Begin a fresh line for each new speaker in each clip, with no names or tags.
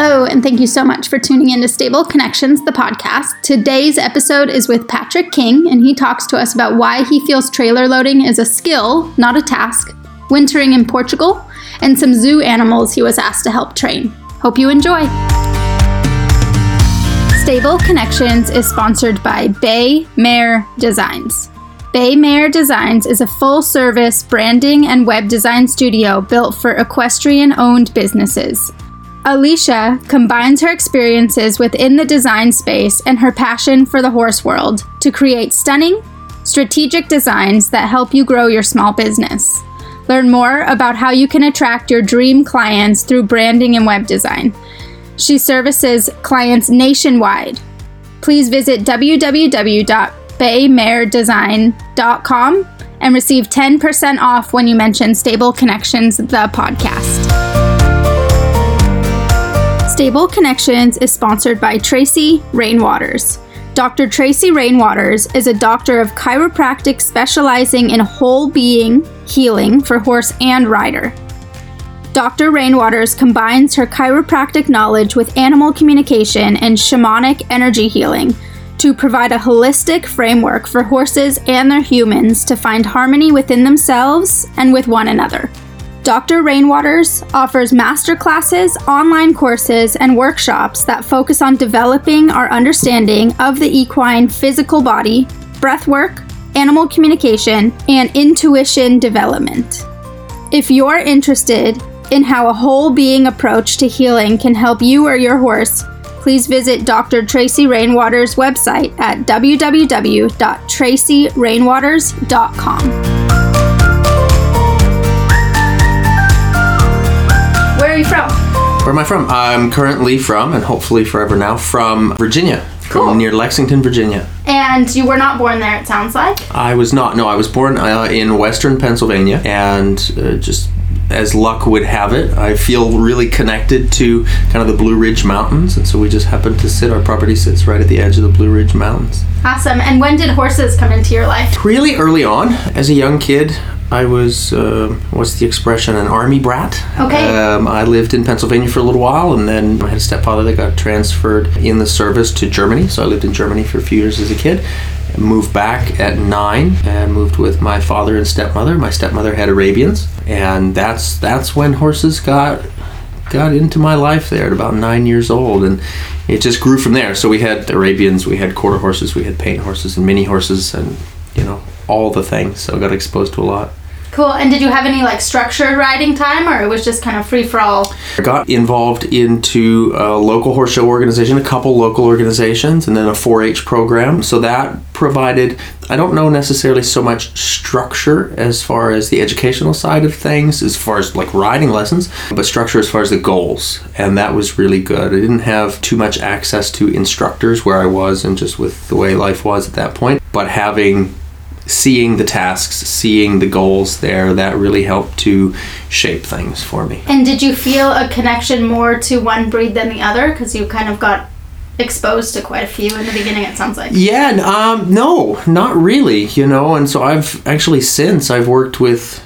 Hello, and thank you so much for tuning in to Stable Connections, the podcast. Today's episode is with Patrick King, and he talks to us about why he feels trailer loading is a skill, not a task, wintering in Portugal, and some zoo animals he was asked to help train. Hope you enjoy. Stable Connections is sponsored by Bay Mare Designs. Bay Mare Designs is a full service branding and web design studio built for equestrian owned businesses. Alicia combines her experiences within the design space and her passion for the horse world to create stunning, strategic designs that help you grow your small business. Learn more about how you can attract your dream clients through branding and web design. She services clients nationwide. Please visit www.baymaredesign.com and receive 10% off when you mention Stable Connections, the podcast. Stable Connections is sponsored by Tracy Rainwaters. Dr. Tracy Rainwaters is a doctor of chiropractic specializing in whole being healing for horse and rider. Dr. Rainwaters combines her chiropractic knowledge with animal communication and shamanic energy healing to provide a holistic framework for horses and their humans to find harmony within themselves and with one another. Dr. Rainwaters offers master classes, online courses, and workshops that focus on developing our understanding of the equine physical body, breath work, animal communication, and intuition development. If you're interested in how a whole being approach to healing can help you or your horse, please visit Dr. Tracy Rainwater's website at www.tracyrainwaters.com. are you from?
Where am I from? I'm currently from, and hopefully forever now, from Virginia.
Cool.
From near Lexington, Virginia.
And you were not born there, it sounds like.
I was not. No, I was born uh, in western Pennsylvania, and uh, just as luck would have it, I feel really connected to kind of the Blue Ridge Mountains, and so we just happen to sit. Our property sits right at the edge of the Blue Ridge Mountains.
Awesome. And when did horses come into your life?
Really early on, as a young kid, I was, uh, what's the expression, an army brat.
Okay.
Um, I lived in Pennsylvania for a little while, and then I had a stepfather that got transferred in the service to Germany. So I lived in Germany for a few years as a kid. Moved back at nine and moved with my father and stepmother. My stepmother had Arabians, and that's that's when horses got got into my life there at about nine years old, and it just grew from there. So we had Arabians, we had quarter horses, we had paint horses, and mini horses, and all the things. So I got exposed to a lot.
Cool. And did you have any like structured riding time or it was just kind of free for all?
I got involved into a local horse show organization, a couple local organizations, and then a 4 H program. So that provided, I don't know necessarily so much structure as far as the educational side of things, as far as like riding lessons, but structure as far as the goals. And that was really good. I didn't have too much access to instructors where I was and just with the way life was at that point, but having seeing the tasks, seeing the goals there, that really helped to shape things for me.
And did you feel a connection more to one breed than the other? Because you kind of got exposed to quite a few in the beginning, it sounds like.
Yeah, um, no, not really, you know. And so I've actually since I've worked with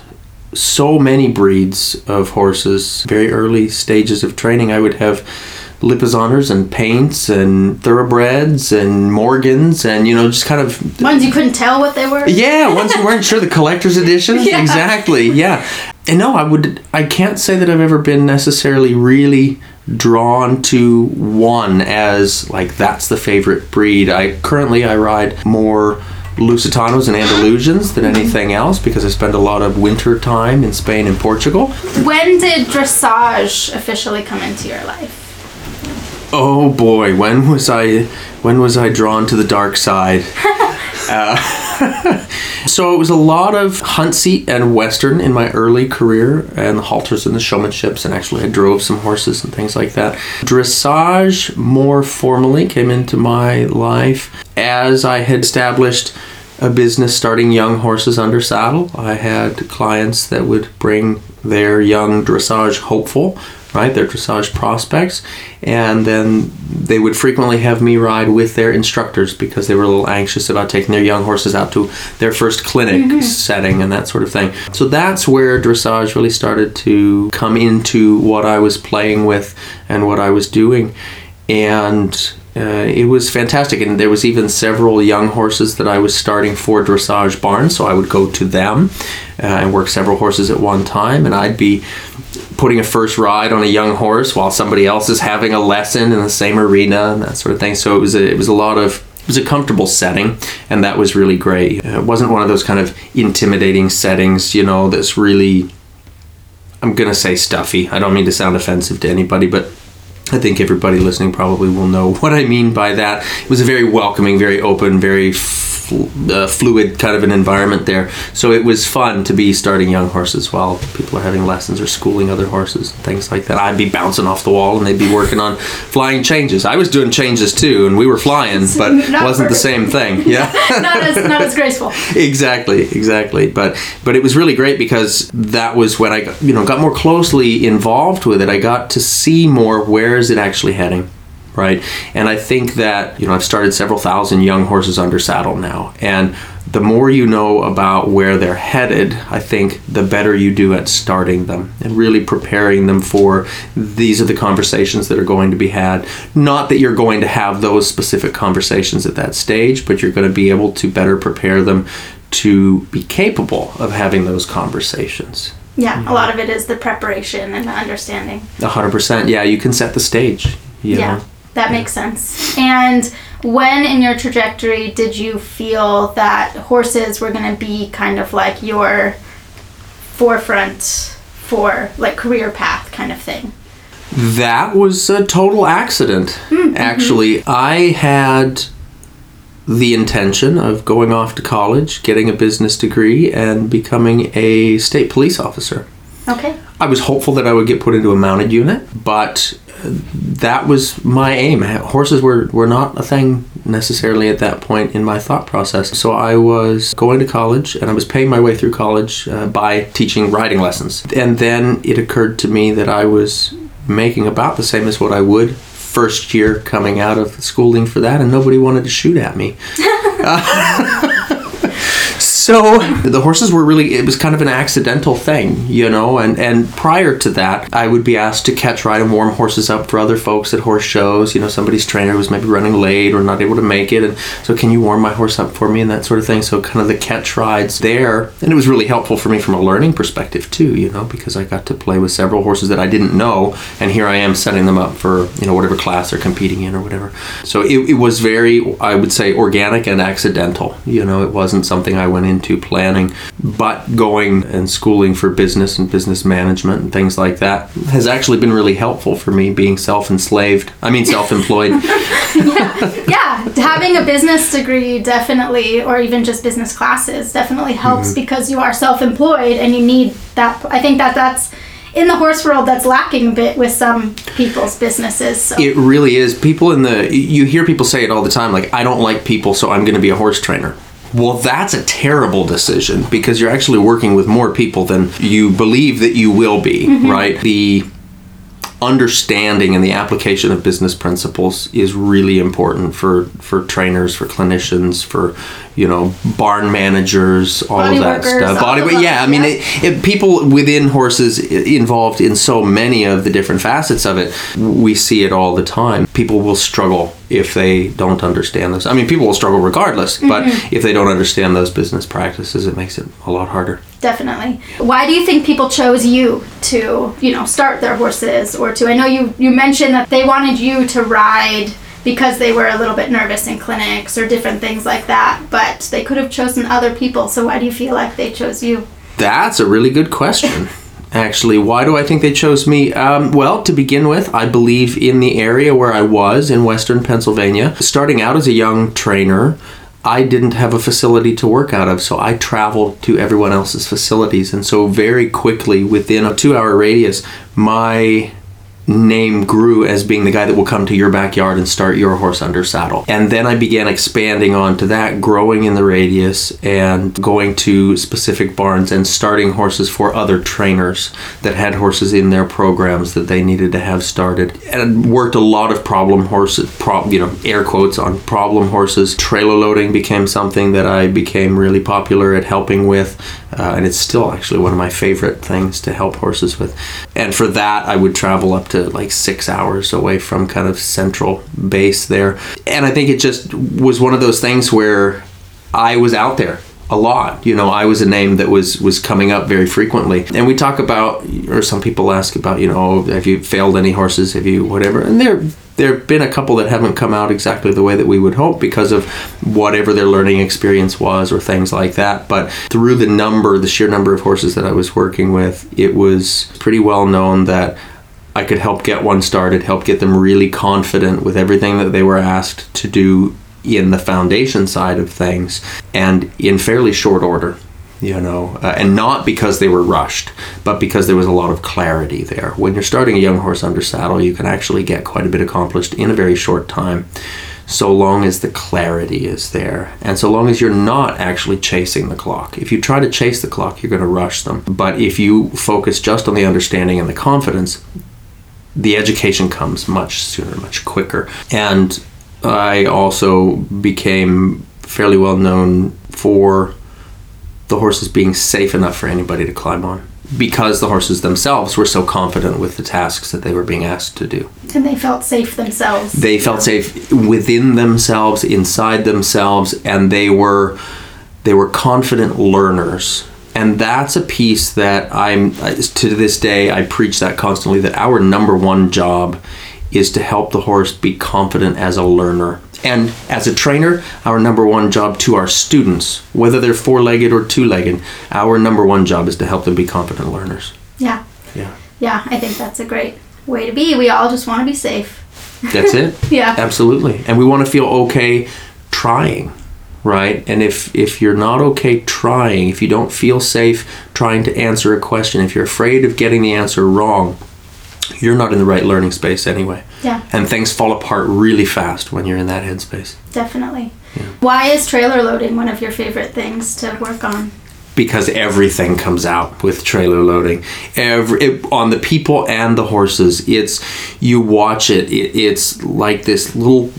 so many breeds of horses, very early stages of training. I would have Lipizzaners and paints and thoroughbreds and Morgans and you know just kind of
ones you couldn't tell what they were.
Yeah, ones you weren't sure the collector's editions.
Yeah.
Exactly. Yeah. And no, I would I can't say that I've ever been necessarily really drawn to one as like that's the favorite breed. I currently I ride more Lusitanos and Andalusians than mm-hmm. anything else because I spend a lot of winter time in Spain and Portugal.
When did dressage officially come into your life?
Oh boy, when was I when was I drawn to the dark side? uh, so it was a lot of hunt seat and western in my early career, and the halters and the showmanships, and actually I drove some horses and things like that. Dressage more formally came into my life as I had established a business starting young horses under saddle. I had clients that would bring their young dressage hopeful right? They're dressage prospects, and then they would frequently have me ride with their instructors because they were a little anxious about taking their young horses out to their first clinic setting and that sort of thing. So that's where dressage really started to come into what I was playing with and what I was doing, and uh, it was fantastic. And there was even several young horses that I was starting for dressage barns, so I would go to them uh, and work several horses at one time, and I'd be putting a first ride on a young horse while somebody else is having a lesson in the same arena and that sort of thing. So it was a, it was a lot of it was a comfortable setting and that was really great. Uh, it wasn't one of those kind of intimidating settings, you know, that's really I'm to say stuffy. I don't mean to sound offensive to anybody, but I think everybody listening probably will know what I mean by that. It was a very welcoming, very open, very uh, fluid kind of an environment there. So it was fun to be starting young horses while people are having lessons or schooling other horses, things like that. I'd be bouncing off the wall and they'd be working on flying changes. I was doing changes too, and we were flying, but it wasn't the same thing. Yeah,
not as not as graceful.
exactly, exactly. But but it was really great because that was when I you know got more closely involved with it. I got to see more where is it actually heading right? And I think that, you know, I've started several thousand young horses under saddle now. And the more you know about where they're headed, I think the better you do at starting them and really preparing them for these are the conversations that are going to be had. Not that you're going to have those specific conversations at that stage, but you're going to be able to better prepare them to be capable of having those conversations.
Yeah, mm-hmm. a lot of it is the preparation and the understanding. 100%.
Yeah, you can set the stage. You yeah. Know?
That makes sense. And when in your trajectory did you feel that horses were going to be kind of like your forefront for like career path kind of thing?
That was a total accident. Mm-hmm. Actually, I had the intention of going off to college, getting a business degree, and becoming a state police officer.
Okay.
I was hopeful that I would get put into a mounted unit, but that was my aim. Horses were, were not a thing necessarily at that point in my thought process. So I was going to college and I was paying my way through college uh, by teaching riding lessons. And then it occurred to me that I was making about the same as what I would first year coming out of schooling for that, and nobody wanted to shoot at me. uh, so the horses were really it was kind of an accidental thing you know and and prior to that i would be asked to catch ride and warm horses up for other folks at horse shows. You know somebody's trainer was maybe running late or not able to make it and so can you warm my horse up for me? and that sort of thing. So kind of the catch rides there and it was really helpful for me from a learning perspective too you know because i got to play with several horses that i didn't know and here i am setting them up for you know whatever class they're competing in or whatever. So it, it was very i would say organic and accidental you know it wasn't something i went into planning. But going and schooling for business and business management and things like that has actually been really helpful for me being self enslaved. I mean, self employed.
yeah. yeah, having a business degree definitely, or even just business classes, definitely helps mm-hmm. because you are self employed and you need that. I think that that's in the horse world that's lacking a bit with some people's businesses. So.
It really is. People in the you hear people say it all the time like I don't like people so I'm going to be a horse trainer. Well, that's a terrible decision because you're actually working with more people than you believe that you will be, mm-hmm. right? The understanding and the application of business principles is really important for for trainers for clinicians for you know barn managers all Body of that workers, stuff Body, yeah, yeah i mean it, it, people within horses involved in so many of the different facets of it we see it all the time people will struggle if they don't understand this i mean people will struggle regardless mm-hmm. but if they don't understand those business practices it makes it a lot harder
definitely why do you think people chose you to you know start their horses or to i know you you mentioned that they wanted you to ride because they were a little bit nervous in clinics or different things like that. But they could have chosen other people. So why do you feel like they chose you?
That's a really good question. Actually, why do I think they chose me? Um, well, to begin with, I believe in the area where I was in Western Pennsylvania. Starting out as a young trainer, I didn't have a facility to work out of, so I traveled to everyone else's facilities. And so, very quickly, within a two hour radius, my name grew as being the guy that will come to your backyard and start your horse under saddle. And then I began expanding onto that, growing in the radius and going to specific barns and starting horses for other trainers that had horses in their programs that they needed to have started. And worked a lot of problem horses, you know, air quotes on problem horses. Trailer loading became something that I became really popular at helping with. Uh, and it's still actually one of my favorite things to help horses with. And for that, I would travel up to like six hours away from kind of central base there. And I think it just was one of those things where I was out there a lot. You know, I was a name that was was coming up very frequently. And we talk about, or some people ask about, you know, have you failed any horses? Have you whatever? And there there have been a couple that haven't come out exactly the way that we would hope because of whatever their learning experience was or things like that. But through the number, the sheer number of horses that I was working with, it was pretty well known that I could help get one started, help get them really confident with everything that they were asked to do in the foundation side of things and in fairly short order you know uh, and not because they were rushed but because there was a lot of clarity there. When you're starting a young horse under saddle you can actually get quite a bit accomplished in a very short time so long as the clarity is there and so long as you're not actually chasing the clock. If you try to chase the clock you're going to rush them but if you focus just on the understanding and the confidence the education comes much sooner much quicker. And I also became fairly well known for the horses being safe enough for anybody to climb on because the horses themselves were so confident with the tasks that they were being asked to do.
And they felt safe themselves.
They felt safe within themselves, inside themselves, and they were they were confident learners. And that's a piece that I'm to this day I preach that constantly that our number one job is to help the horse be confident as a learner. And as a trainer, our number one job to our students, whether they're four legged or two legged, our number one job is to help them be confident learners.
Yeah.
Yeah.
Yeah, I think that's a great way to be. We all just want to be safe.
That's it.
yeah.
Absolutely. And we want to feel okay trying, right? And if if you're not okay trying, if you don't feel safe trying to answer a question, if you're afraid of getting the answer wrong, you're not in the right learning space anyway.
Yeah.
And things fall apart really fast when you're in that headspace.
Definitely. Yeah. Why is trailer loading one of your favorite things to work on?
Because everything comes out with trailer loading, every it, on the people and the horses. It's you watch it, it. It's like this little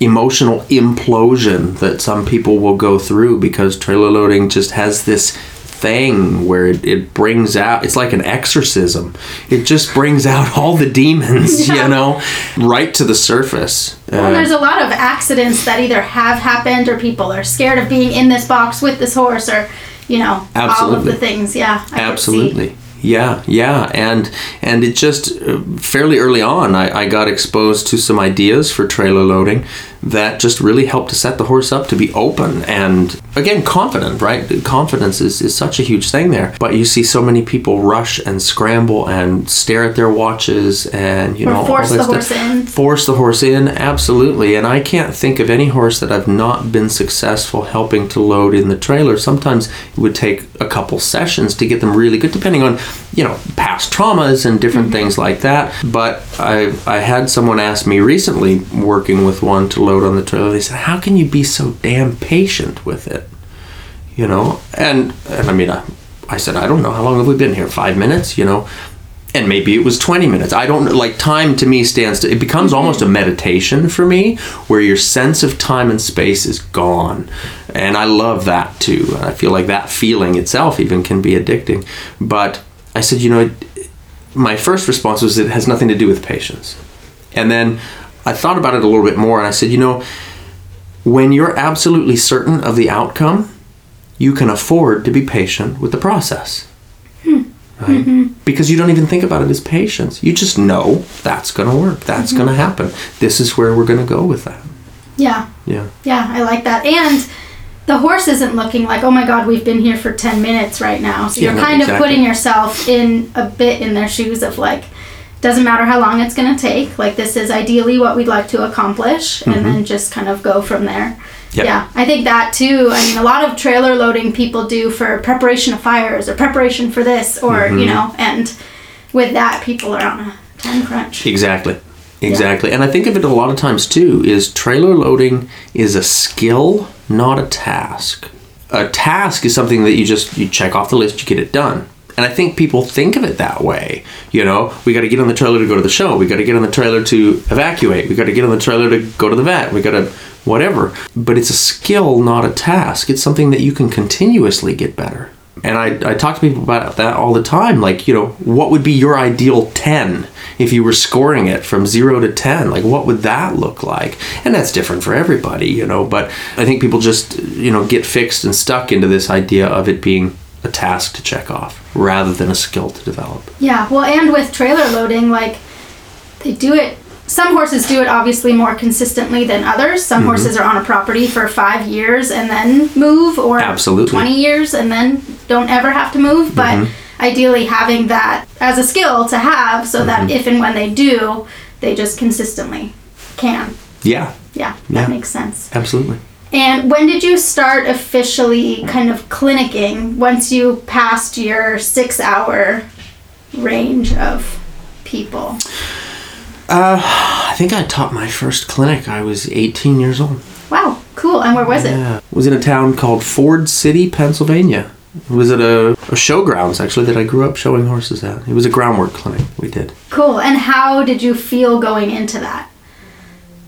emotional implosion that some people will go through because trailer loading just has this thing where it, it brings out it's like an exorcism. It just brings out all the demons yeah. you know right to the surface.
Well, uh, there's a lot of accidents that either have happened or people are scared of being in this box with this horse or you know absolutely. all of the things. Yeah
I absolutely. Yeah yeah. And and it just uh, fairly early on I, I got exposed to some ideas for trailer loading that just really helped to set the horse up to be open and again confident right? Confidence is, is such a huge thing there. But you see so many people rush and scramble and stare at their watches and you
or
know
force the horse in.
Force the horse in absolutely. And i can't think of any horse that i've not been successful helping to load in the trailer. Sometimes it would take a couple sessions to get them really good depending on you know past traumas and different mm-hmm. things like that. But i i had someone ask me recently working with one to load load on the toilet. They said, "How can you be so damn patient with it?" You know, and and I mean, I, I said, "I don't know. How long have we been here? Five minutes?" You know, and maybe it was 20 minutes i don't like time to me stands to, it becomes mm-hmm. almost a meditation for me where your sense of time and space is gone and i love that too i feel like that feeling itself even can be addicting but i said you know it, my first response was it has nothing to do with patience and then I thought about it a little bit more and I said, you know, when you're absolutely certain of the outcome, you can afford to be patient with the process. Hmm. Right? Mm-hmm. Because you don't even think about it as patience. You just know that's going to work. That's mm-hmm. going to happen. This is where we're going to go with that.
Yeah.
Yeah.
Yeah, I like that. And the horse isn't looking like, oh my God, we've been here for 10 minutes right now. So yeah, you're kind exactly. of putting yourself in a bit in their shoes of like, doesn't matter how long it's going to take. Like this is ideally what we'd like to accomplish, mm-hmm. and then just kind of go from there. Yep. Yeah, I think that too. I mean, a lot of trailer loading people do for preparation of fires or preparation for this, or mm-hmm. you know, and with that, people are on a Time crunch.
Exactly. Exactly. And I think of it a lot of times too is trailer loading is a skill, not a task. A task is something that you just you check off the list, you get it done. And I think people think of it that way. You know, we got to get on the trailer to go to the show. We got to get on the trailer to evacuate. We got to get on the trailer to go to the vet. We got to whatever. But it's a skill, not a task. It's something that you can continuously get better. And I, I talk to people about that all the time. Like, you know, what would be your ideal 10 if you were scoring it from 0 to 10? Like, what would that look like? And that's different for everybody, you know. But I think people just, you know, get fixed and stuck into this idea of it being a task to check off rather than a skill to develop.
Yeah, well, and with trailer loading, like they do it. Some horses do it obviously more consistently than others. Some
Mm-hmm.
horses are on a property for five years and then move, or
Absolutely.
20 years and then don't ever have to move. But
Mm-hmm.
ideally, having that as a skill to have so that
Mm-hmm.
if and when they do, they just consistently can.
Yeah,
Yeah, that
Yeah.
makes sense.
absolutely.
And when did you start officially kind of clinicking once you passed your six hour range of people?
Uh, I think I taught my first clinic. I was 18 years old.
Wow, cool. And where was it?
Yeah. It was in a town called Ford City, Pennsylvania. It was at a, a showgrounds, actually, that I grew up showing horses at. It was a groundwork clinic we did.
Cool. And how did you feel going into that?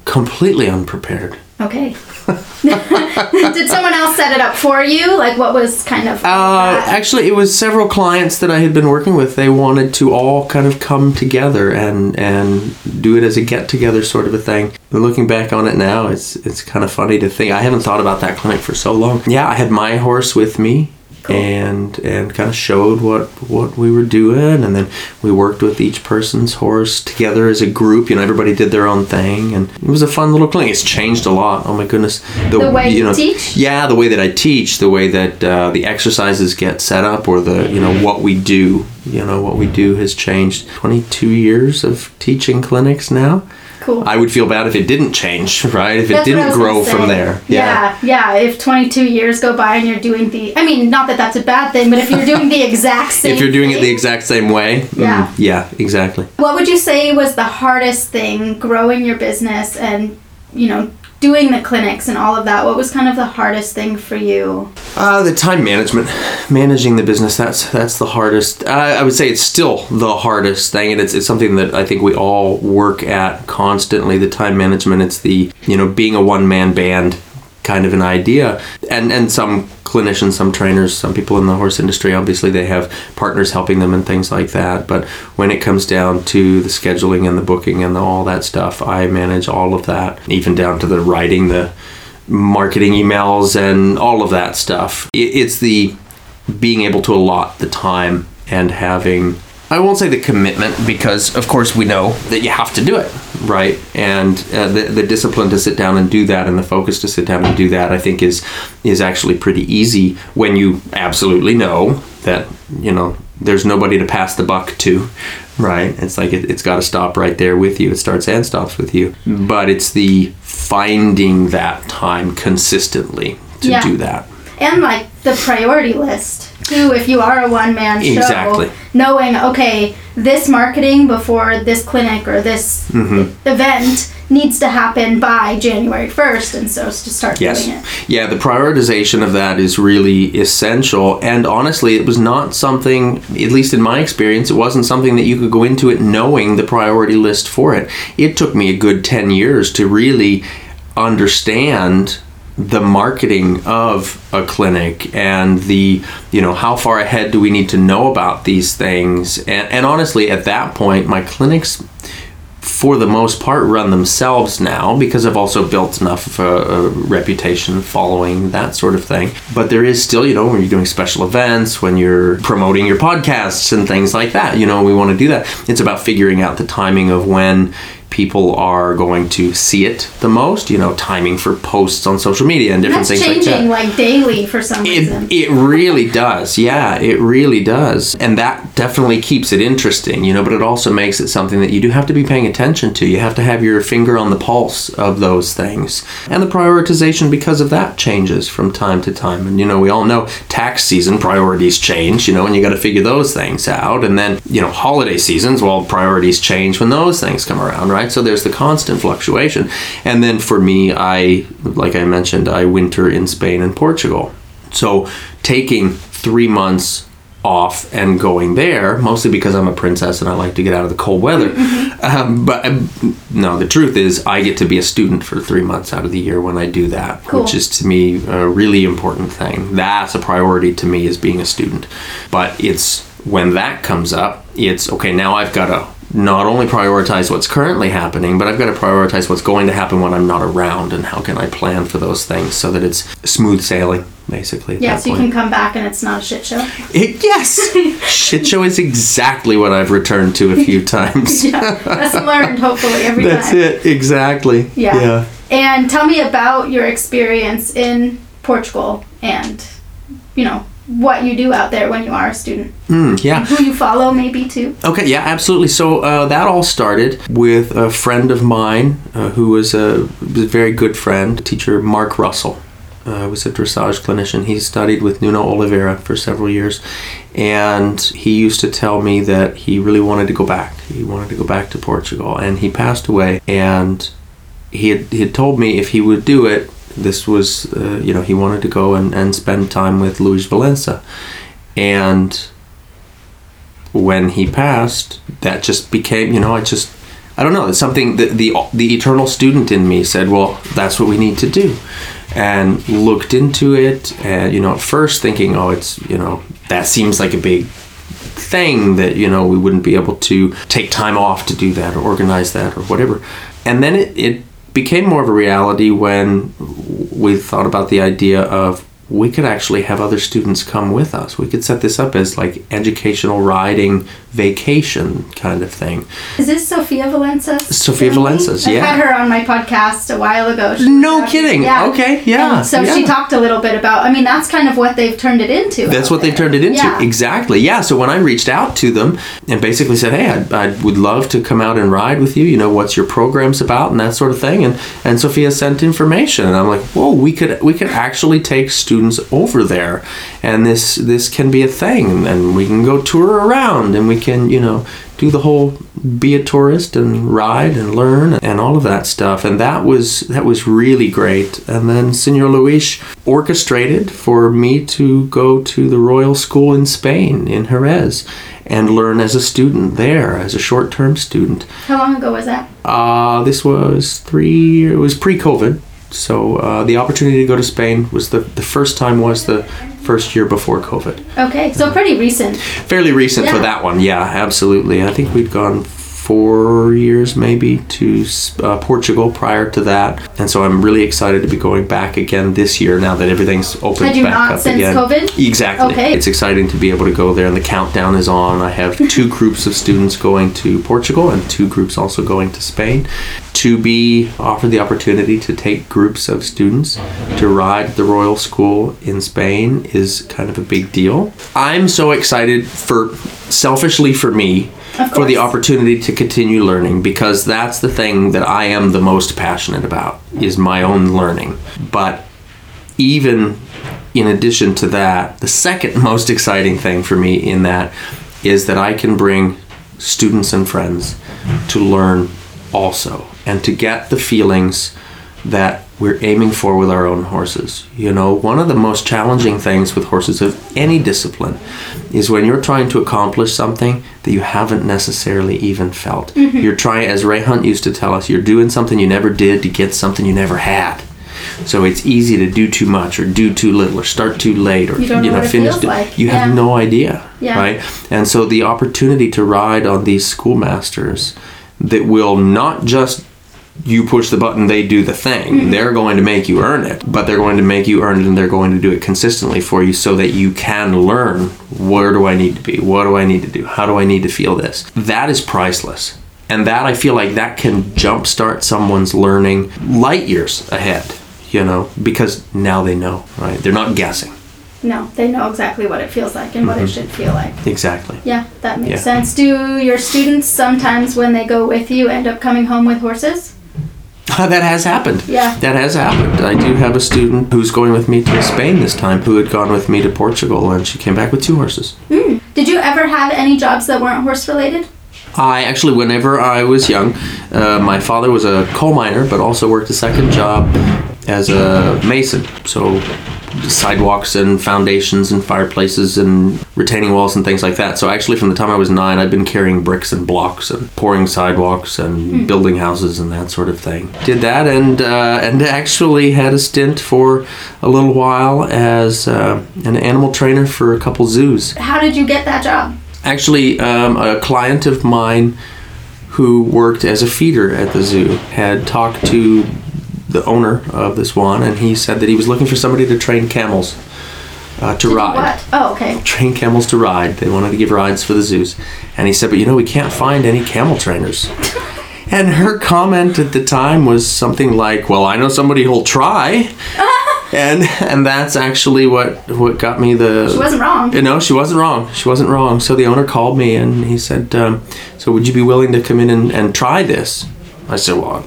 Completely unprepared.
Okay. did someone else set it up for you? Like, what was kind of.
Uh, actually, it was several clients that I had been working with. They wanted to all kind of come together and and do it as a get together sort of a thing. But looking back on it now, it's it's kind of funny to think. I haven't thought about that clinic for so long. Yeah, I had my horse with me. And and kind of showed what what we were doing, and then we worked with each person's horse together as a group. You know, everybody did their own thing, and it was a fun little clinic. It's changed a lot. Oh my goodness,
The way you teach?
yeah, the way that I teach, the way that uh, the exercises get set up, or the you know what we do, you know what we do has changed. Twenty two years of teaching clinics now.
Cool.
I would feel bad if it didn't change, right? If it
That's what I
didn't grow from there.
Yeah, yeah. If 22 years go by and you're doing the, I mean, not that that's a bad thing, but if you're doing the exact same.
If you're doing it the exact same way, mm,
Yeah.
yeah, exactly.
What would you say was the hardest thing growing your business and, you know, doing the clinics and all of that? What was kind of the hardest thing for you?
Uh, the time management, managing the business, that's that's the hardest. Uh, I would say it's still the hardest thing, and it's, it's something that I think we all work at constantly. The time management, it's the you know being a one man band kind of an idea, and and some clinicians, some trainers, some people in the horse industry, obviously they have partners helping them and things like that. But when it comes down to the scheduling and the booking and the, all that stuff, I manage all of that, even down to the writing the marketing emails and all of that stuff. I- It's the being able to allot the time and having I won't say the commitment because of course we know that you have to do it, right? And uh, the the discipline to sit down and do that and the focus to sit down and do that I think is is actually pretty easy when you absolutely know that, you know, there's nobody to pass the buck to, right? It's like it, it's got to stop right there with you. It starts and stops with you. But it's the finding that time consistently to
Yeah.
do that.
And like the priority list too, if you are a one man show,
Exactly.
knowing okay, this marketing before this clinic or this
Mm-hmm.
event needs to happen by January first, and so to start
Yes.
doing it.
Yeah, the prioritization of that is really essential. And honestly, it was not something, at least in my experience, it wasn't something that you could go into it knowing the priority list for it. It took me a good 10 years to really understand the marketing of a clinic and the you know how far ahead do we need to know about these things and, and honestly at that point my clinics for the most part run themselves now because I've also built enough of a, a reputation following that sort of thing. But there is still, you know, when you're doing special events, when you're promoting your podcasts and things like that, you know, we want to do that. It's about figuring out the timing of when people are going to see it the most. You know, timing for posts on social media and different
That's
things
changing
like that.
like daily for some reason.
It, it really does. Yeah, it really does. And that definitely keeps it interesting, you know, but it also makes it something that you do have to be paying attention to. You have to have your finger on the pulse of those things. And the prioritization because of that changes from time to time. And, you know, we all know tax season priorities change, you know, and you got to figure those things out. And then, you know, holiday seasons, well, priorities change when those things come around, right? So there's the constant fluctuation. And then for me, I, like I mentioned, I winter in Spain and Portugal. So taking three months off and going there, mostly because I'm a princess and I like to get out of the cold weather. Um, but um, no, the truth is, I get to be a student for three months out of the year when I do that,
Cool.
which is to me a really important thing. That's a priority to me is being a student. But it's when that comes up, it's okay, now I've got to not only prioritize what's currently happening, but I've got to prioritize what's going to happen when I'm not around and how can I plan for those things so that it's smooth sailing, basically. Yes,
yeah, so you can come back and it's not a shit show.
It, yes, shit show is exactly what I've returned to a few times.
Yeah, lesson learned. Hopefully every
That's
time.
it, exactly.
Yeah. Yeah. And tell me about your experience in Portugal and, you know, what you do out there when you are a student.
Mm, yeah.
Who you follow, maybe too.
Okay, yeah, absolutely. So uh, that all started with a friend of mine uh, who was a, was a very good friend, teacher Mark Russell. Uh, was a dressage clinician. He studied with Nuno Oliveira for several years, and he used to tell me that he really wanted to go back. He wanted to go back to Portugal, and he passed away. And he had, he had told me if he would do it, this was, uh, you know, he wanted to go and, and spend time with Luis Valença. And when he passed, that just became, you know, I just, I don't know, it's something that the, the eternal student in me said, well, that's what we need to do. And looked into it, and, you know, at first thinking, oh, it's, you know, that seems like a big thing that you know we wouldn't be able to take time off to do that or organize that or whatever and then it, it became more of a reality when we thought about the idea of we could actually have other students come with us we could set this up as like educational riding vacation kind of thing
Is this Sophia Valença?
Sophia Valença's,
I had her on my podcast a while ago. She
No kidding. Okay, yeah,
And so she talked a little bit about. I mean, that's kind of what they've turned it into.
That's what they've turned it into.
Yeah.
Exactly. Yeah. So when I reached out to them and basically said, "Hey, I, I would love to come out and ride with you. You know, what's your program's about and that sort of thing." And and Sophia sent information, and I'm like, "Whoa, we could we could actually take students over there, and this this can be a thing, and we can go tour around, and we can you know." Do the whole be a tourist and ride and learn and all of that stuff, and that was that was really great. And then Senor Luis orchestrated for me to go to the Royal School in Spain in Jerez and learn as a student there, as a short-term student.
How long ago was that?
Uh, this was three. It was pre-COVID, so uh, the opportunity to go to Spain was the the first time was the first year before COVID.
Okay, so pretty recent.
Fairly recent for that one. Yeah, absolutely. I think we'd gone four years maybe to uh, Portugal prior to that, and so I'm really excited to be going back again this year now that everything's opened
Had you
back
not
up
since
again.
COVID?
Exactly.
Okay.
It's exciting to be able to go there, and the countdown is on. I have two groups of students going to Portugal and two groups also going to Spain. To be offered the opportunity to take groups of students to ride the Royal School in Spain is kind of a big deal. I'm so excited for, selfishly for me, for the opportunity to continue learning because that's the thing that I am the most passionate about is my own learning. But even in addition to that, the second most exciting thing for me in that is that I can bring students and friends to learn also and to get the feelings that we're aiming for with our own horses. You know, one of the most challenging things with horses of any discipline is when you're trying to accomplish something that you haven't necessarily even felt. Mm-hmm. You're trying, as Ray Hunt used to tell us, you're doing something you never did to get something you never had. So it's easy to do too much or do too little or start too late or
You know what it
finish.
like.
You have
Yeah.
no idea,
Yeah.
right? And so the opportunity to ride on these schoolmasters that will not just you push the button, they do the thing.
Mm-hmm.
They're going to make you earn it, but they're going to make you earn it and they're going to do it consistently for you so that you can learn where do I need to be? What do I need to do? How do I need to feel this? That is priceless. And that I feel like that can jumpstart someone's learning light years ahead, you know, because now they know, right? They're not guessing.
No, they know exactly what it feels like and what it should feel like.
Exactly.
Yeah, that makes
Yeah.
sense. Do your students sometimes, when they go with you, end up coming home with horses?
That has happened.
Yeah.
That has happened. I do have a student who's going with me to Spain this time who had gone with me to Portugal and she came back with two horses.
Did you ever have any jobs that weren't horse related?
I actually, whenever I was young, uh, my father was a coal miner, but also worked a second job as a mason. So sidewalks and foundations and fireplaces and retaining walls and things like that. So actually, from the time I was nine, I've been carrying bricks and blocks and pouring sidewalks and building houses and that sort of thing. Did that and uh, and actually had a stint for a little while as uh, an animal trainer for a couple zoos.
How did you get that job?
Actually, um, a client of mine who worked as a feeder at the zoo had talked to the owner of this one, and he said that he was looking for somebody to train camels uh, to, ride.
What? Oh, okay.
Train camels to ride. They wanted to give rides for the zoos. And he said, But you know, we can't find any camel trainers. and her comment at the time was something like, Well, I know somebody who'll try. and and that's actually what what got me the
She wasn't wrong.
you know, she wasn't wrong. She wasn't wrong. So the owner called me and he said, um, "So would you be willing to come in and, and try this?" I said, "Well,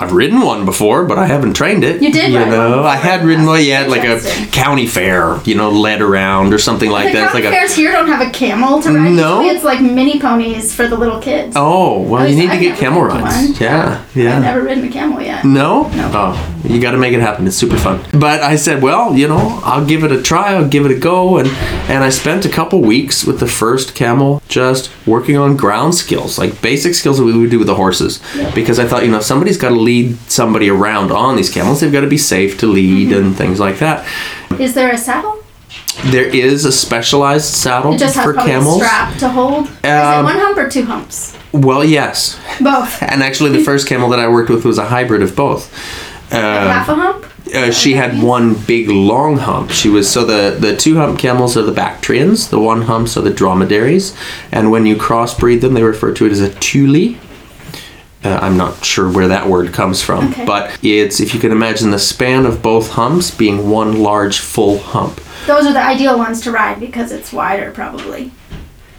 I've ridden one before, but I haven't trained it.
You did
you know. I had ridden one, yeah, like a county fair, you know, led around or something like
the
that. It's
county
like a
fairs here don't have a camel to ride.
No?
Usually It's like mini ponies for the little kids.
oh well, you need to
I've
get camel rides.
one.
Yeah, yeah.
I've never ridden a camel yet.
No?
No.
Oh, you got to make it happen. It's super fun. But I said, well, you know, I'll give it a try. I'll give it a go. And and I spent a couple weeks with the first camel just working on ground skills, like basic skills that we would do with the horses. Because I thought, you know, if somebody's got to lead somebody around on these camels. They've got to be safe to lead
Mm-hmm.
and things like that.
Is there a saddle?
There is a specialized saddle
It just has
for camels.
a strap to hold. Is it
Um,
one hump or two humps?
Well, yes.
Both.
And actually, the first camel that I worked with was a hybrid of both. Um,
Half a hump?
Uh, she had one big long hump. She was so the the two hump camels are the Bactrians. The one humps are the dromedaries, and when you crossbreed them, they refer to it as a tule. Uh, I'm not sure where that word comes from,
Okay.
but it's if you can imagine the span of both humps being one large full hump.
Those are the ideal ones to ride because it's wider, probably.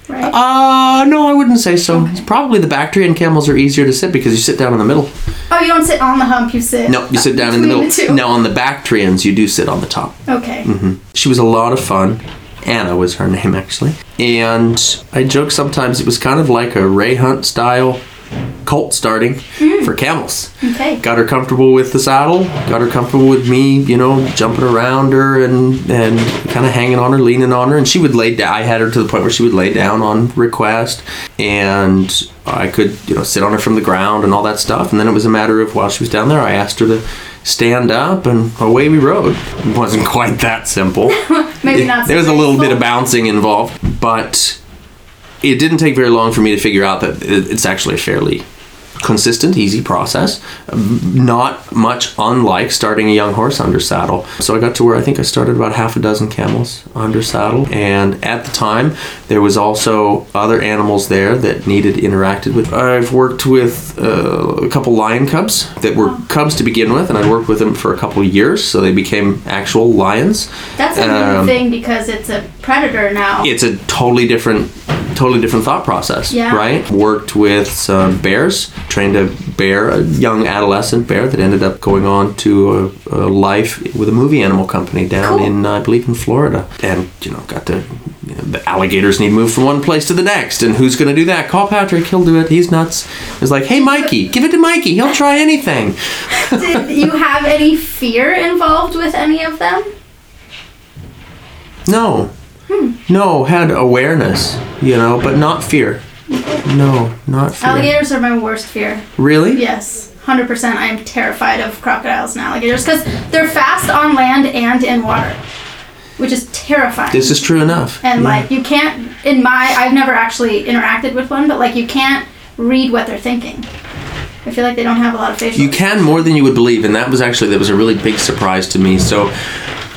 Right?
Uh no, I wouldn't say so. It's probably the Bactrian camels are easier to sit because you sit down in the middle.
oh, you don't sit on the hump, you sit.
No, you sit down in the middle.
two.
Now on the Bactrians, you do sit on the top.
Okay. Mm-hmm.
She was a lot of fun. Anna was her name actually. And I joke sometimes it was kind of like a Ray Hunt style colt starting hmm. for camels.
Okay.
Got her comfortable with the saddle, got her comfortable with me, you know, jumping around her and and kind of hanging on her, leaning on her, and she would lay down. I had her to the point where she would lay down on request, and I could, you know, sit on her from the ground and all that stuff. And then it was a matter of while she was down there, I asked her to stand up, and away we rode. It wasn't quite that simple.
Maybe not.
There was a little bit of bouncing involved, but it didn't take very long for me to figure out that it's actually a fairly consistent, easy process. Not much unlike starting a young horse under saddle. So I got to where I think I started about half a dozen camels under saddle, and at the time there was also other animals there that needed interacted with. I've worked with uh, a couple lion cubs that were cubs to begin with, and I worked with them for a couple of years, so they became actual lions.
That's a
Um,
new thing because it's a predator now.
it's a totally different totally different thought process
Yeah.
right? Worked with some bears trained a bear a young adolescent bear that ended up going on to a, a life with a movie animal company down
Cool.
in uh, i believe in florida. And you know got to you know, the alligators need moved from one place to the next. And who's going to do that? Call patrick. He'll do it. He's nuts. It's like hey mikey give it to mikey. He'll try anything.
Did you have any fear involved with any of them?
no.
Hmm.
no had awareness you know but not fear no not fear
Alligators are my worst fear.
really
Yes, 100%. I am terrified of crocodiles and alligators because they're fast on land and in water, which is terrifying.
This is true enough.
and
Yeah.
like you can't in my I've never actually interacted with one, but like you can't read what they're thinking. I feel like they don't have a lot of facial.
you can more than you would believe, and that was actually that was a really big surprise to me. So,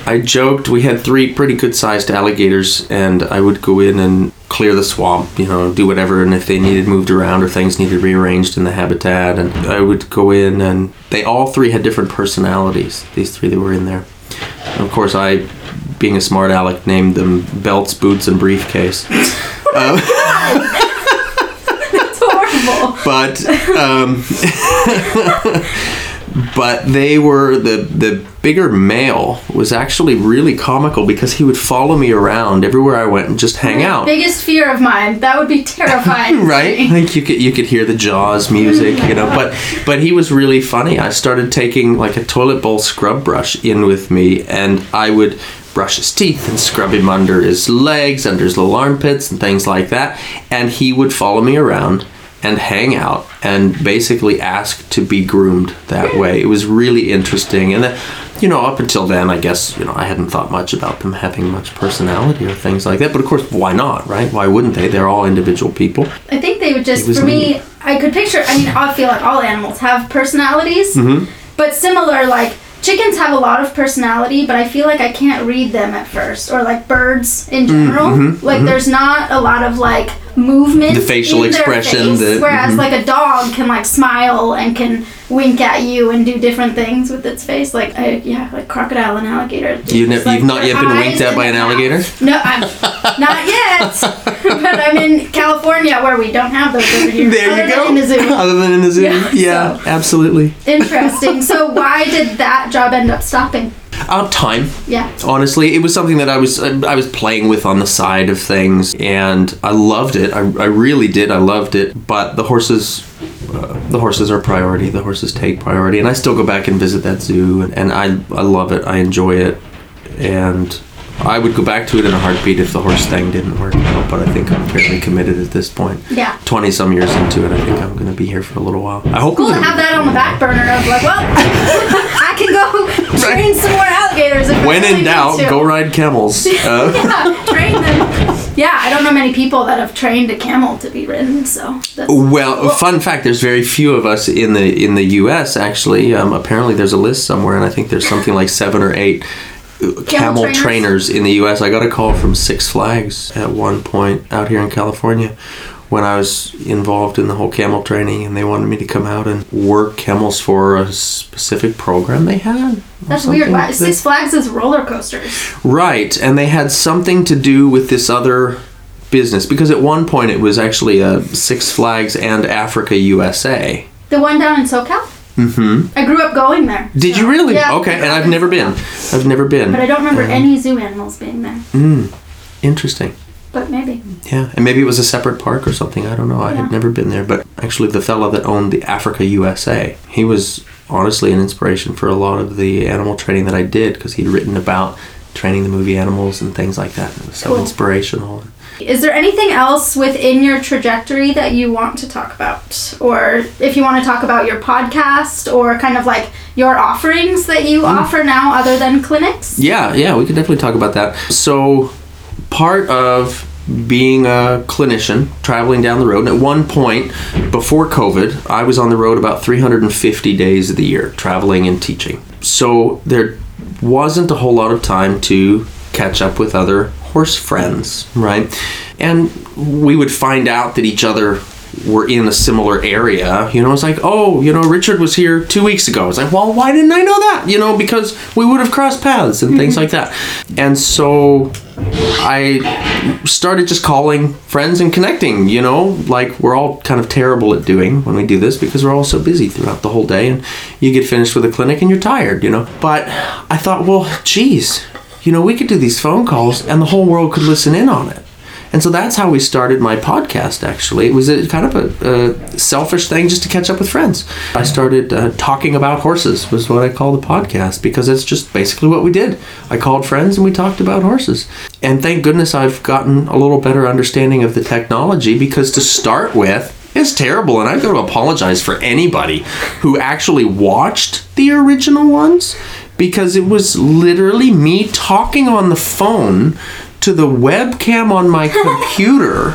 I joked we had three pretty good sized alligators, and I would go in and clear the swamp, you know, do whatever, and if they needed moved around or things needed rearranged in the habitat, and I would go in, and they all three had different personalities. These three that were in there. And of course, I, being a smart aleck, named them belts, boots, and briefcase.
That's horrible.
but um, but they were the the bigger male was actually really comical because he would follow me around everywhere I went and just hang out.
Biggest fear of mine. That would be terrifying.
Right, like you could you could hear the Jaws music, you know. But but he was really funny. I started taking like a toilet bowl scrub brush in with me, and I would brush his teeth and scrub him under his legs, under his little armpits, and things like that. And he would follow me around and hang out and basically ask to be groomed that way. It was really interesting, and then. You know, up until then, I guess you know I hadn't thought much about them having much personality or things like that. But of course, why not, right? Why wouldn't they? They're all individual people.
I think they would just, for me,
neat.
I could picture, I mean, I feel like all animals have personalities,
Mm-hmm.
but similar, like, chickens have a lot of personality, but I feel like I can't read them at first, or like birds in general. like, there's not a lot of, like, movement.
Mm-hmm, The facial expression,
face,
the-
whereas,
mhm.
like, a dog can, like, smile and can wink at you and do different things with its face. Like, I, yeah, like crocodile and alligator.
You ne-
like,
you've not yet been winked at by an alligator?
No, I'm not yet. but I'm in California where we don't have those over here.
There
other
you
than
go.
In the zoo.
Other than in the zoo,
Yeah,
yeah,
so-
absolutely.
Interesting. So why did that job end up stopping?
Uh, time.
Yeah.
Honestly, it was something that I was I was playing with on the side of things, and I loved it. I, I really did. I loved it. But the horses, uh, the horses are priority. The horses take priority, and I still go back and visit that zoo, and, and I I love it. I enjoy it, and I would go back to it in a heartbeat if the horse thing didn't work out. But I think I'm fairly committed at this point.
Yeah.
Twenty some years into it, I think I'm going to be here for a little while. I hope.
Cool
I'm
to
gonna
have
be-
that on the back burner of like, well, I can go train some more alligators. If I
When
really
in
need
doubt,
to.
go ride camels. Uh,
Yeah, train them. Yeah, I don't know many people that have trained a camel to be ridden, so that's
Well, fun fact: there's very few of us in the in the U.S. Actually, um, apparently there's a list somewhere, and I think there's something like seven or eight uh, camel,
trainers?
trainers. in the U.S. I got a call from Six Flags at one point out here in California when I was involved in the whole camel training, and they wanted me to come out and work camels for a specific program they had.
that's weird.
that-
Six Flags is roller coasters.
Right, and they had something to do with this other business because at one point it was actually a Six Flags and Africa USA.
The one down in SoCal. Mm-hmm. I grew up going there.
Did
so-
you really?
Yeah.
Okay, and I've never been. I've never been.
But I don't remember
Um,
any zoo animals being there.
Mm, interesting.
But maybe.
Yeah, and maybe it was a separate park or something. I don't know. I
Yeah.
had never been there, but actually, the fellow that owned the Africa USA, he was honestly an inspiration for a lot of the animal training that I did because he'd written about training the movie animals and things like that. It was so
Cool.
inspirational.
Is there anything else within your trajectory that you want to talk about? Or if you want to talk about your podcast or kind of like your offerings that you
Mm.
offer now other than clinics?
Yeah, yeah, we could definitely talk about that. So, part of being a clinician, traveling down the road, and at one point before COVID, I was on the road about 350 days of the year, traveling and teaching. So, there wasn't a whole lot of time to catch up with other horse friends, right? And we would find out that each other were in a similar area, you know, it's like, oh, you know, Richard was here two weeks ago. It's like, well, why didn't I know that? You know, because we would have crossed paths and things like that. And so I started just calling friends and connecting, you know, like we're all kind of terrible at doing when we do this because we're all so busy throughout the whole day and you get finished with a clinic and you're tired, you know. But I thought, well, geez, you know, we could do these phone calls and the whole world could listen in on it. And so that's how we started my podcast, actually. It was a, kind of a, a selfish thing just to catch up with friends. I started uh, talking about horses, was what I call the podcast, because it's just basically what we did. I called friends and we talked about horses. And thank goodness I've gotten a little better understanding of the technology, because to start with, it's terrible. And I've got to apologize for anybody who actually watched the original ones, because it was literally me talking on the phone to the webcam on my computer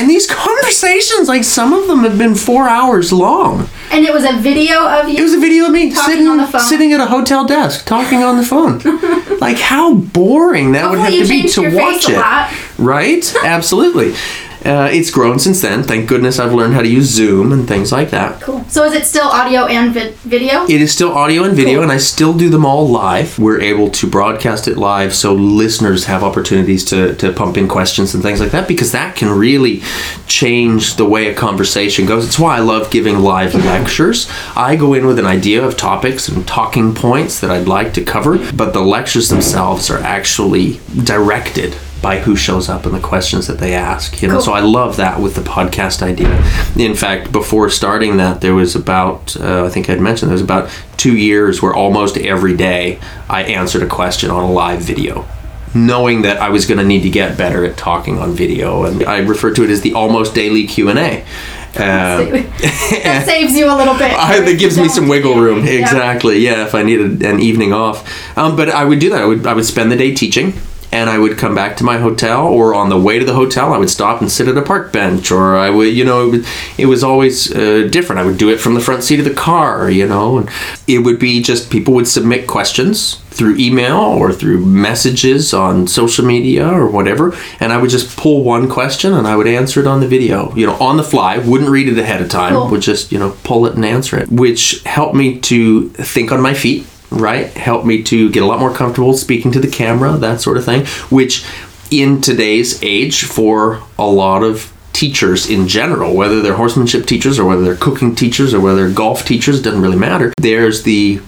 And these conversations, like some of them have been four hours long.
And it was a video of you.
It was a video of me sitting
on the phone.
sitting at a hotel desk talking on the phone. like how boring that would have to be to watch it. Right? Absolutely. Uh, it's grown since then. Thank goodness I've learned how to use Zoom and things like that.
Cool. So is it still audio and vi- video?
It is still audio and video,
Cool.
and I still do them all live. We're able to broadcast it live so listeners have opportunities to, to pump in questions and things like that because that can really change the way a conversation goes. It's why I love giving live lectures. I go in with an idea of topics and talking points that I'd like to cover, but the lectures themselves are actually directed by who shows up and the questions that they ask you know
Cool.
so i love that with the podcast idea in fact before starting that there was about uh, i think i'd mentioned there was about two years where almost every day i answered a question on a live video knowing that i was going to need to get better at talking on video and i refer to it as the almost daily q&a um,
that saves you a little bit.
I, that gives me some wiggle room.
Yeah.
Exactly. Yeah, if I needed an evening off. Um, but I would do that. I would I would spend the day teaching. And I would come back to my hotel, or on the way to the hotel, I would stop and sit at a park bench, or I would, you know, it was, always uh, different. I would do it from the front seat of the car, you know, and it would be just people would submit questions through email or through messages on social media or whatever, and I would just pull one question and I would answer it on the video, you know, on the fly. Wouldn't read it ahead of time.
Cool.
Would just you know pull it and answer it, which helped me to think on my feet. Right, helped me to get a lot more comfortable speaking to the camera, that sort of thing. Which, in today's age, for a lot of teachers in general, whether they're horsemanship teachers or whether they're cooking teachers or whether they're golf teachers, doesn't really matter. There's the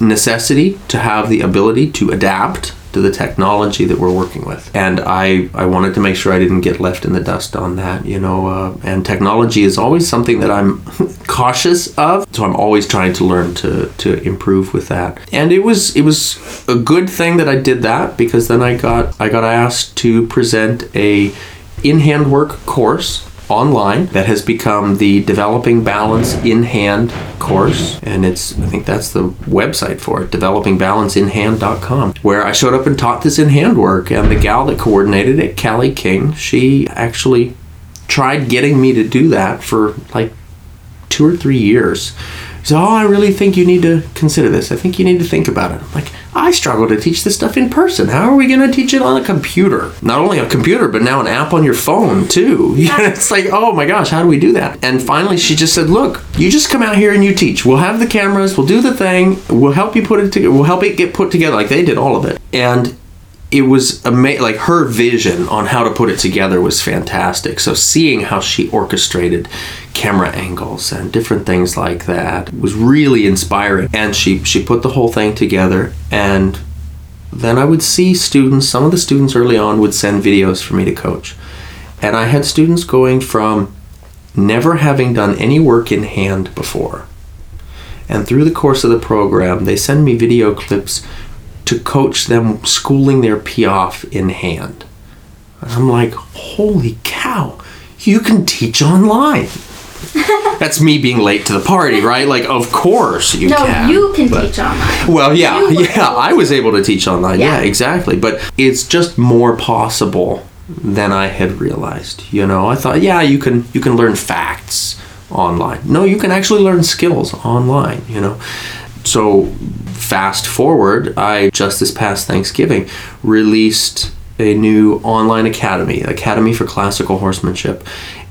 necessity to have the ability to adapt to the technology that we're working with. And I, I wanted to make sure I didn't get left in the dust on that, you know. Uh, and technology is always something that I'm cautious of, so I'm always trying to learn to, to improve with that. And it was it was a good thing that I did that because then I got I got asked to present a in hand work course online that has become the developing balance in hand course. And it's i think that's the website for it developingbalanceinhand.com where i showed up and taught this in hand work and the gal that coordinated it callie king she actually tried getting me to do that for like two or three years so oh i really think you need to consider this. I think you need to think about it. Like i struggle to teach this stuff in person. How are we going to teach it on a computer? Not only a computer but now an app on your phone too. It's like oh my gosh how do we do that? And finally she just said look you just come out here and you teach. We'll have the cameras. We'll do the thing. We'll help you put it together we'll help it get put together like they did all of it. And it was amazing. Like her vision on how to put it together was fantastic. So seeing how she orchestrated camera angles and different things like that was really inspiring. And she she put the whole thing together. And then I would see students. Some of the students early on would send videos for me to coach, and I had students going from never having done any work in hand before. And through the course of the program, they send me video clips to coach them schooling their piaffe in hand. And I'm like, holy cow, you can teach online. That's me being late to the party, right? Like, of course you
no,
can.
No, you can
but-
teach online.
well, yeah, yeah, I was able to teach online. Yeah.
Yeah.
exactly. But it's just more possible than I had realized. You know, I thought, yeah, you can you can learn facts online. No, you can actually learn skills online. You know, so fast forward, I just this past Thanksgiving released a new online academy, Academy for Classical Horsemanship.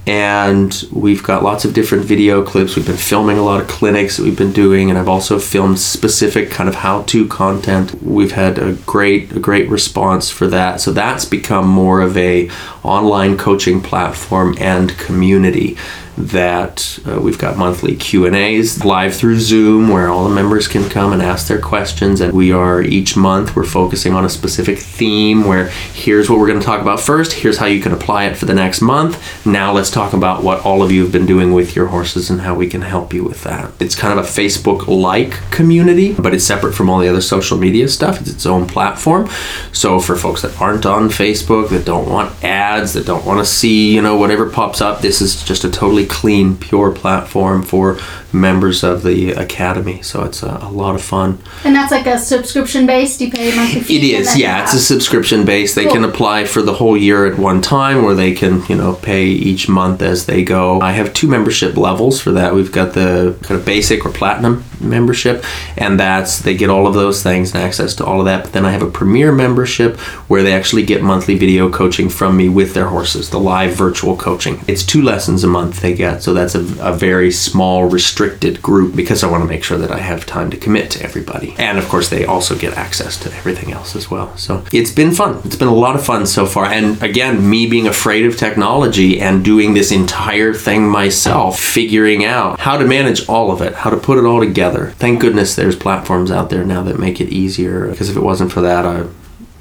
And we've got lots of different video clips. We've been filming a lot of clinics that we've been doing, and I've also filmed specific kind of how-to content. We've had a great, a great response for that. So that's become more of a online coaching platform and community that uh, we've got monthly q&a's live through zoom where all the members can come and ask their questions. And we are each month we're focusing on a specific theme where here's what we're going to talk about first here's how you can apply it for the next month. Now let's talk about what all of you have been doing with your horses and how we can help you with that. It's kind of a facebook like community but it's separate from all the other social media stuff. It's its own platform. So for folks that aren't on facebook that don't want ads that don't want to see you know whatever pops up this is just a totally clean, pure platform for members of the academy. So it's a, a lot of fun.
And that's like a subscription based. You pay monthly fee.
It is, yeah. It's a
ah.
subscription base. They can apply for the whole year at one time, or they can, you know, pay each month as they go. I have two membership levels for that. We've got the kind of basic or platinum membership, and that's they get all of those things and access to all of that. But then I have a premier membership where they actually get monthly video coaching from me with their horses, the live virtual coaching. It's two lessons a month they get, so that's a, a very small, restricted group because I want to make sure that I have time to commit to everybody. And of course, they also get access to everything else as well. So it's been fun. It's been a lot of fun so far. And again, me being afraid of technology and doing this entire thing myself, figuring out how to manage all of it, how to put it all together. Thank goodness there's platforms out there now that make it easier. Because if it wasn't for that, I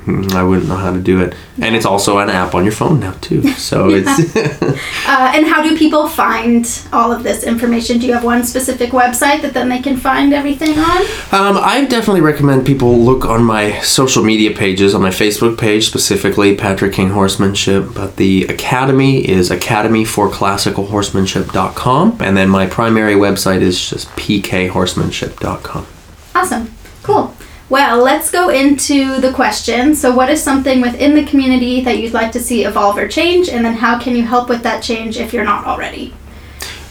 I wouldn't know how to do it. And it's also an app on your phone now too. So it's
Uh, and how do people find all of this information? Do you have one specific website that then they can find everything on?
Um, I definitely recommend people look on my social media pages, on my Facebook page specifically, Patrick King Horsemanship. But the academy is academyforclassicalhorsemanship.com. And then my primary website is just pkhorsemanship.com.
Awesome. Cool. Well, let's go into the question. So, what is something within the community that you'd like to see evolve or change? And then, how can you help with that change if you're not already?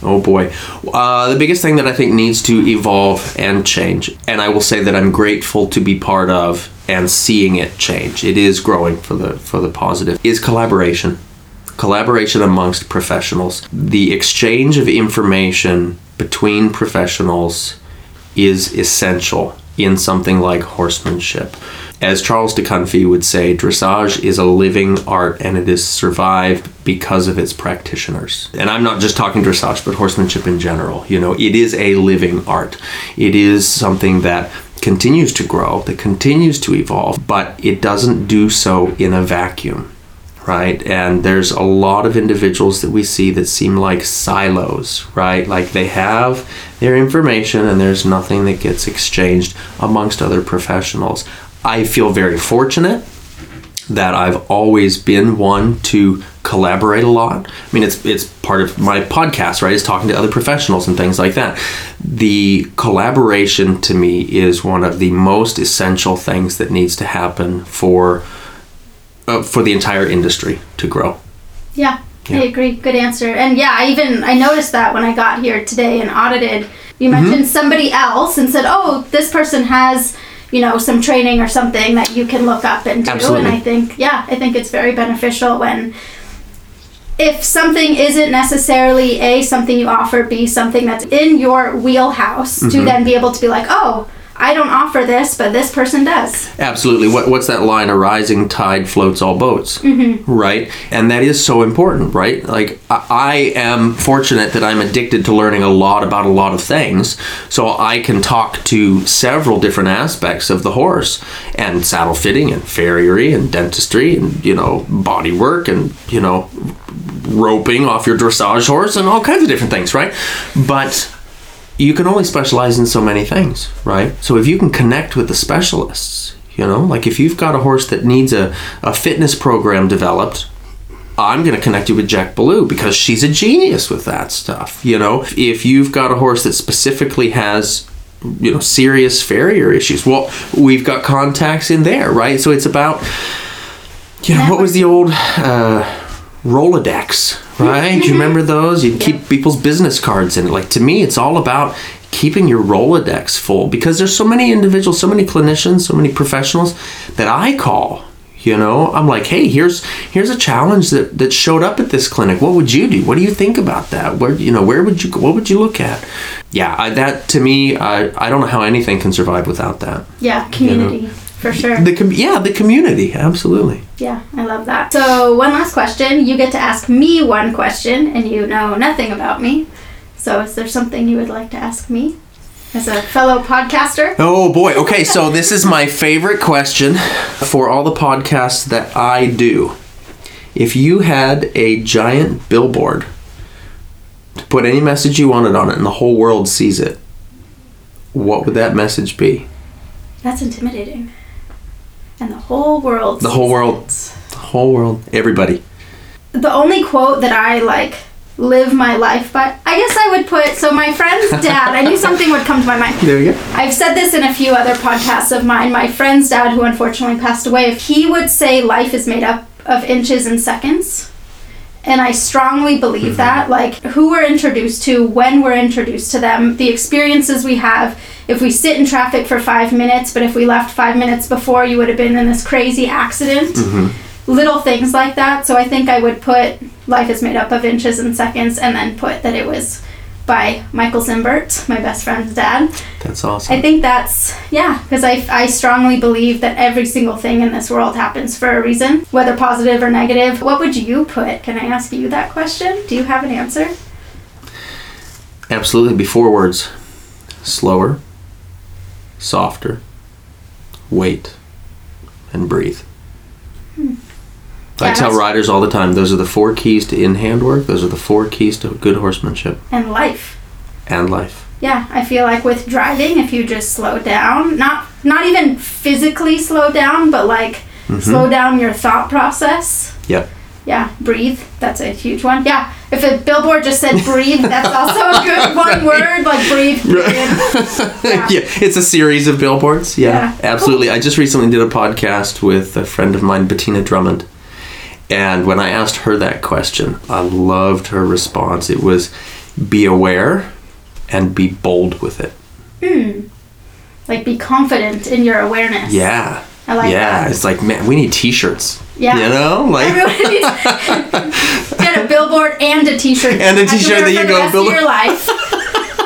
Oh boy. Uh, the biggest thing that I think needs to evolve and change, and I will say that I'm grateful to be part of and seeing it change. It is growing for the for the positive. Is collaboration. Collaboration amongst professionals. The exchange of information between professionals is essential in something like horsemanship. As Charles de Kunffy would say, dressage is a living art and it is survived because of its practitioners. And I'm not just talking dressage, but horsemanship in general. You know, it is a living art. It is something that continues to grow, that continues to evolve, but it doesn't do so in a vacuum right? And there's a lot of individuals that we see that seem like silos, right? Like they have their information and there's nothing that gets exchanged amongst other professionals. I feel very fortunate that I've always been one to collaborate a lot. I mean, it's it's part of my podcast, right? Is talking to other professionals and things like that. The collaboration to me is one of the most essential things that needs to happen for uh, for the entire industry to grow.
Yeah, I agree. Good answer. And yeah, I even I noticed that when I got here today and audited, you
Mm-hmm.
mentioned somebody else and said, "Oh, this person has." You know, some training or something that you can look up and do.
Absolutely.
And I think, yeah, I think it's very beneficial when if something isn't necessarily a something you offer b something that's in your wheelhouse
Mm-hmm.
to then be able to be like oh i don't offer this but this person does
Absolutely. What, what's that line? A rising tide floats all boats. Mm-hmm. Right? And that is so important, right? Like, I, I am fortunate that I'm addicted to learning a lot about a lot of things. So I can talk to several different aspects of the horse and saddle fitting and farriery and dentistry and, you know, body work and, you know, roping off your dressage horse and all kinds of different things, right? But you can only specialize in so many things, right? So if you can connect with the specialists, you know, like if you've got a horse that needs a, a fitness program developed, I'm going to connect you with Jec Ballou because she's a genius with that stuff. You know, if you've got a horse that specifically has, you know, serious farrier issues, well, we've got contacts in there, right? So it's about, you know, what was the old uh, Rolodex, right? you mm-hmm. remember those? You keep people's business cards in it. Like to me, it's all about keeping your Rolodex full because there's so many individuals, so many clinicians, so many professionals that I call. You know, I'm like, hey, here's here's a challenge that, that showed up at this clinic. What would you do? What do you think about that? Where you know, where would you what would you look at? Yeah, I, that to me, I I don't know how anything can survive without that.
yeah community for sure
The com- yeah, the community, absolutely.
yeah i love that so one last question you get to ask me one question and you know nothing about me so is there something you would like to ask me as a fellow podcaster
Oh boy. Okay, so this is my favorite question for all the podcasts that I do. If you had a giant billboard to put any message you wanted on it and the whole world sees it, what would that message be?
that's intimidating and the whole world
The whole world.
it.
The whole world, everybody.
the only quote that I like live my life by. I guess I would put so my friend's dad. I knew something would come to my mind.
There you go.
I've said this in a few other podcasts of mine. My friend's dad, who unfortunately passed away, he would say life is made up of inches and seconds. And I strongly believe mm-hmm. that. Like, who we're introduced to, when we're introduced to them, the experiences we have. If we sit in traffic for five minutes, but if we left five minutes before, you would have been in this crazy accident. Mm-hmm. Little things like that. So I think I would put life is made up of inches and seconds and then put that it was by Michael Zimbert, my best friend's dad.
That's awesome.
I think that's yeah, because I, I strongly believe that every single thing in this world happens for a reason, whether positive or negative. What would you put? Can I ask you that question? Do you have an answer?
Absolutely. Before words, slower, softer, wait, and breathe. I. Tell riders all the time those are the four keys to in hand work, those are the four keys to good horsemanship
And life.
and life.
Yeah, I feel like with driving, if you just slow down, not not even physically slow down, but like mm-hmm. slow down your thought process.
Yep.
Yeah, breathe. That's a huge one. Yeah, if a billboard just said breathe, that's also a good one word. Like breathe. period.
yeah. it's a series of billboards. Yeah,
Yeah.
absolutely. I just recently did a podcast with a friend of mine, Bettina Drummond. And when I asked her that question, I loved her response. It was be aware and be bold with it. Hmm.
Like be confident in your awareness.
Yeah.
I like
yeah,
that.
it's like, man, we need t shirts.
Yeah.
You know? Like,
Everyone needs get a billboard and a T-shirt.
And a
You have to
t-shirt that you go,
the rest
"Bill-"
of your life.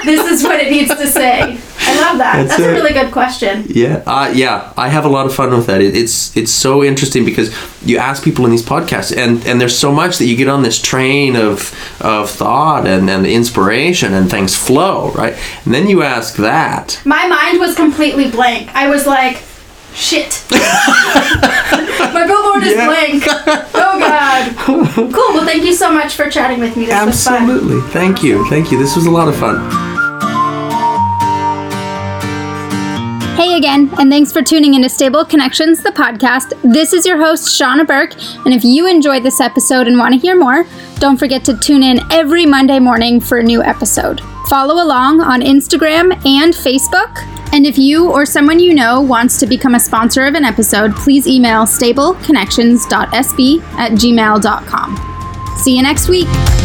this is what it needs to say. I love that.
That's
That's, a
it.
really good question.
Yeah, uh, yeah, I have a lot of fun with that. It, it's it's so interesting because you ask people in these podcasts, and, and there's so much that you get on this train of of thought and, and inspiration, and things flow, right? And then you ask that.
My mind was completely blank. I was like, shit. My billboard is
Yeah.
blank. Oh God. Cool. Well, thank you so much for chatting with me. This was fun.
Absolutely, thank you, thank you. This was a lot of fun.
Hey again, and thanks for tuning into Stable Connections, the podcast. This is your host, Shauna Burke, and if you enjoyed this episode and want to hear more, don't forget to tune in every Monday morning for a new episode. Follow along on Instagram and Facebook. And if you or someone you know wants to become a sponsor of an episode, please email stableconnections.sb at gmail.com. See you next week.